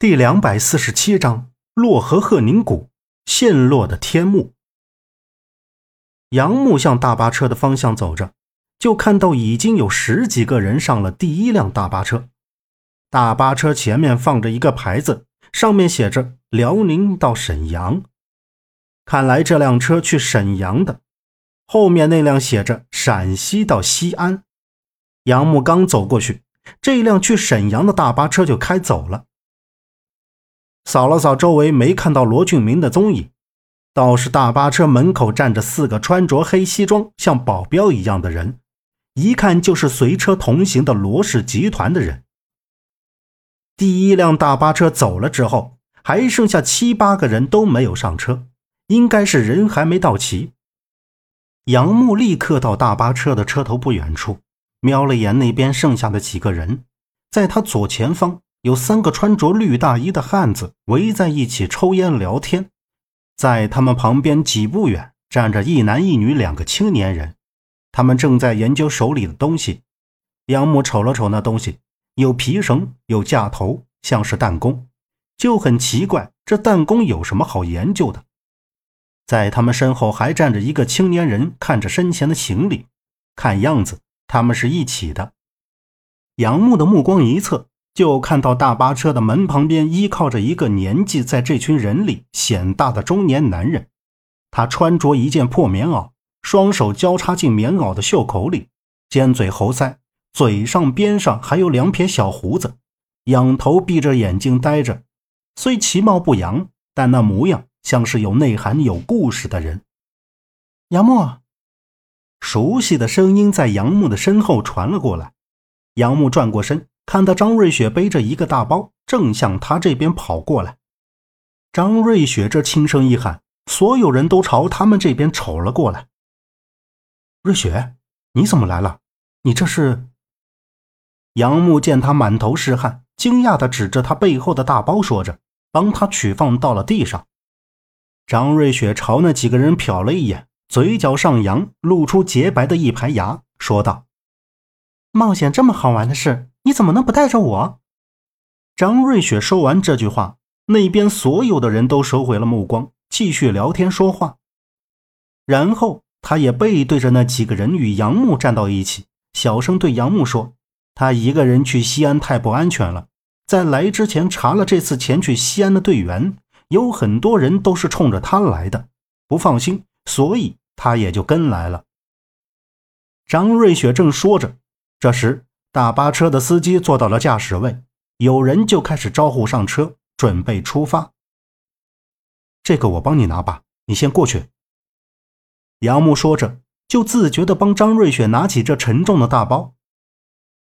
第两百四十七章洛河鹤宁谷陷落的天幕。杨木向大巴车的方向走着，就看到已经有十几个人上了第一辆大巴车。大巴车前面放着一个牌子，上面写着“辽宁到沈阳”。看来这辆车去沈阳的。后面那辆写着“陕西到西安”。杨木刚走过去，这辆去沈阳的大巴车就开走了。扫了扫周围，没看到罗俊明的踪影，倒是大巴车门口站着四个穿着黑西装、像保镖一样的人，一看就是随车同行的罗氏集团的人。第一辆大巴车走了之后，还剩下七八个人都没有上车，应该是人还没到齐。杨木立刻到大巴车的车头不远处，瞄了眼那边剩下的几个人，在他左前方。有三个穿着绿大衣的汉子围在一起抽烟聊天，在他们旁边几步远站着一男一女两个青年人，他们正在研究手里的东西。杨木瞅了瞅那东西，有皮绳，有架头，像是弹弓，就很奇怪，这弹弓有什么好研究的？在他们身后还站着一个青年人，看着身前的行李，看样子他们是一起的。杨木的目光一侧。就看到大巴车的门旁边依靠着一个年纪在这群人里显大的中年男人，他穿着一件破棉袄，双手交叉进棉袄的袖口里，尖嘴猴腮，嘴上边上还有两撇小胡子，仰头闭着眼睛呆着，虽其貌不扬，但那模样像是有内涵、有故事的人。杨木，熟悉的声音在杨木的身后传了过来，杨木转过身。看到张瑞雪背着一个大包，正向他这边跑过来。张瑞雪这轻声一喊，所有人都朝他们这边瞅了过来。瑞雪，你怎么来了？你这是？杨木见他满头是汗，惊讶地指着他背后的大包，说着，帮他取放到了地上。张瑞雪朝那几个人瞟了一眼，嘴角上扬，露出洁白的一排牙，说道：“冒险这么好玩的事。”你怎么能不带着我？张瑞雪说完这句话，那边所有的人都收回了目光，继续聊天说话。然后，他也背对着那几个人与杨木站到一起，小声对杨木说：“他一个人去西安太不安全了，在来之前查了这次前去西安的队员，有很多人都是冲着他来的，不放心，所以他也就跟来了。”张瑞雪正说着，这时。大巴车的司机坐到了驾驶位，有人就开始招呼上车，准备出发。这个我帮你拿吧，你先过去。杨木说着，就自觉地帮张瑞雪拿起这沉重的大包。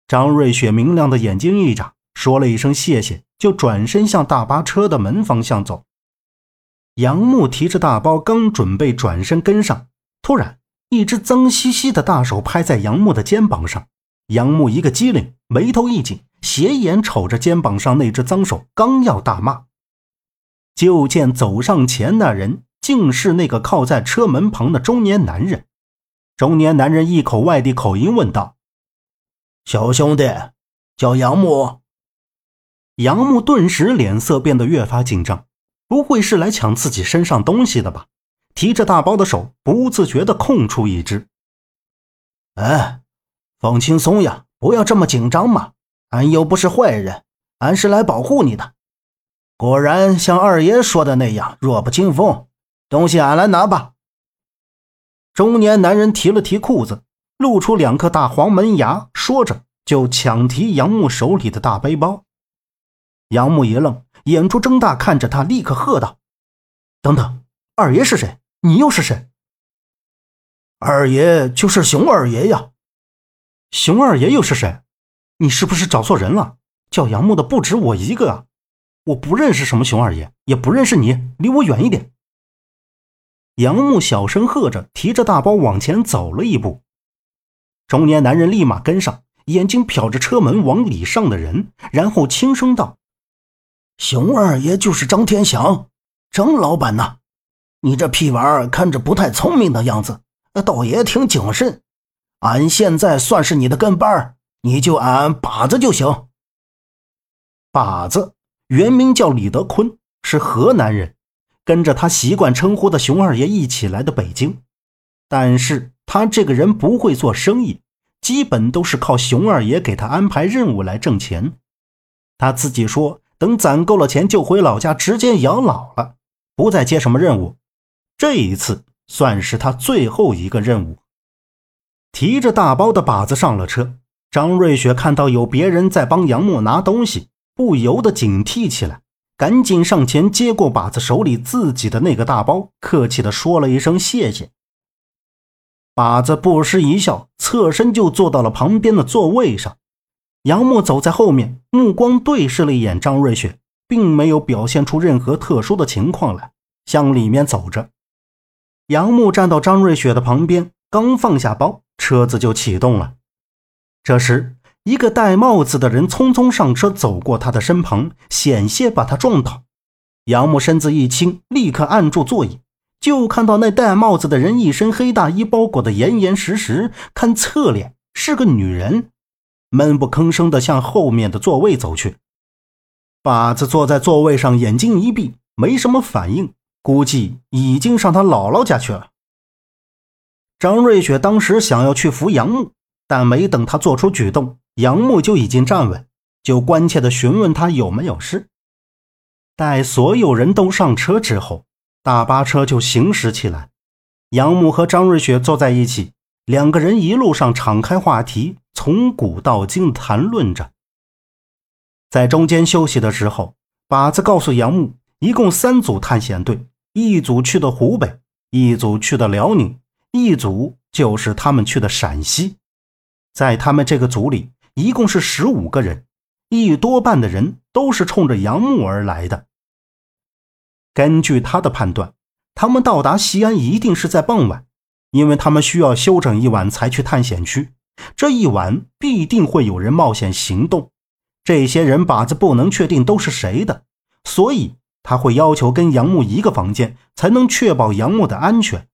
张瑞雪明亮的眼睛一眨，说了一声谢谢，就转身向大巴车的门方向走。杨木提着大包，刚准备转身跟上，突然，一只脏兮兮的大手拍在杨木的肩膀上。杨木一个机灵，眉头一紧，斜眼瞅着肩膀上那只脏手，刚要大骂，就见走上前那人竟是那个靠在车门旁的中年男人。中年男人一口外地口音问道：“小兄弟，叫杨木。”杨木顿时脸色变得越发紧张，不会是来抢自己身上东西的吧？提着大包的手不自觉地空出一只。哎。放轻松呀，不要这么紧张嘛！俺又不是坏人，俺是来保护你的。果然像二爷说的那样，弱不禁风。东西俺来拿吧。中年男人提了提裤子，露出两颗大黄门牙，说着就抢提杨木手里的大背包。杨木一愣，眼珠睁大看着他，立刻喝道：“等等，二爷是谁？你又是谁？”二爷就是熊二爷呀。熊二爷又是谁？你是不是找错人了？叫杨木的不止我一个啊！我不认识什么熊二爷，也不认识你，离我远一点！杨木小声喝着，提着大包往前走了一步。中年男人立马跟上，眼睛瞟着车门往里上的人，然后轻声道：“熊二爷就是张天祥，张老板呐！你这屁娃儿看着不太聪明的样子，倒也挺谨慎。”俺现在算是你的跟班你就俺把子就行。把子原名叫李德坤，是河南人，跟着他习惯称呼的熊二爷一起来的北京。但是他这个人不会做生意，基本都是靠熊二爷给他安排任务来挣钱。他自己说，等攒够了钱就回老家直接养老了，不再接什么任务。这一次算是他最后一个任务。提着大包的靶子上了车，张瑞雪看到有别人在帮杨木拿东西。不由得警惕起来，赶紧上前接过靶子手里自己的那个大包，客气的说了一声谢谢。靶子不失一笑，侧身就坐到了旁边的座位上。杨木走在后面，目光对视了一眼张瑞雪，并没有表现出任何特殊的情况来，向里面走着。杨木站到张瑞雪的旁边，刚放下包，车子就启动了。这时。一个戴帽子的人匆匆上车，走过他的身旁，险些把他撞倒。杨木身子一轻，立刻按住座椅，就看到那戴帽子的人一身黑大衣包裹得严严实实，看侧脸是个女人，闷不吭声地向后面的座位走去。把子坐在座位上，眼睛一闭，没什么反应，估计已经上他姥姥家去了。张瑞雪当时想要去扶杨木，但没等他做出举动。杨木就已经站稳，就关切地询问他有没有事。待所有人都上车之后，大巴车就行驶起来。杨木和张瑞雪坐在一起，两个人一路上敞开话题，从古到今谈论着。在中间休息的时候，把子告诉杨木，一共三组探险队，一组去的湖北，一组去的辽宁，一组就是他们去的陕西。在他们这个组里。一共是十五个人，一多半的人都是冲着杨木而来的。根据他的判断，他们到达西安一定是在傍晚，因为他们需要休整一晚才去探险区。这一晚必定会有人冒险行动，这些人把子不能确定都是谁的，所以他会要求跟杨木一个房间，才能确保杨木的安全。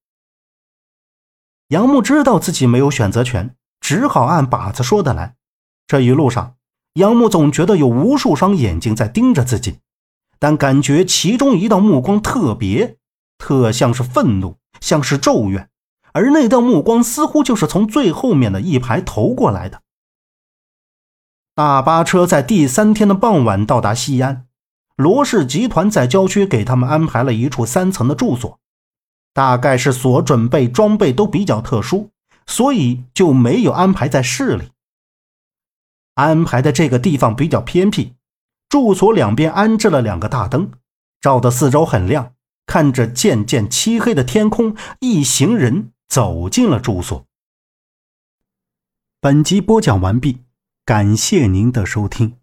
杨木知道自己没有选择权，只好按靶子说的来。这一路上，杨木总觉得有无数双眼睛在盯着自己，但感觉其中一道目光特别，特像是愤怒，像是咒怨，而那道目光似乎就是从最后面的一排投过来的。大巴车在第三天的傍晚到达西安，罗氏集团在郊区给他们安排了一处三层的住所，大概是所准备装备都比较特殊，所以就没有安排在市里。安排的这个地方比较偏僻，住所两边安置了两个大灯，照得四周很亮。看着渐渐漆黑的天空，一行人走进了住所。本集播讲完毕，感谢您的收听。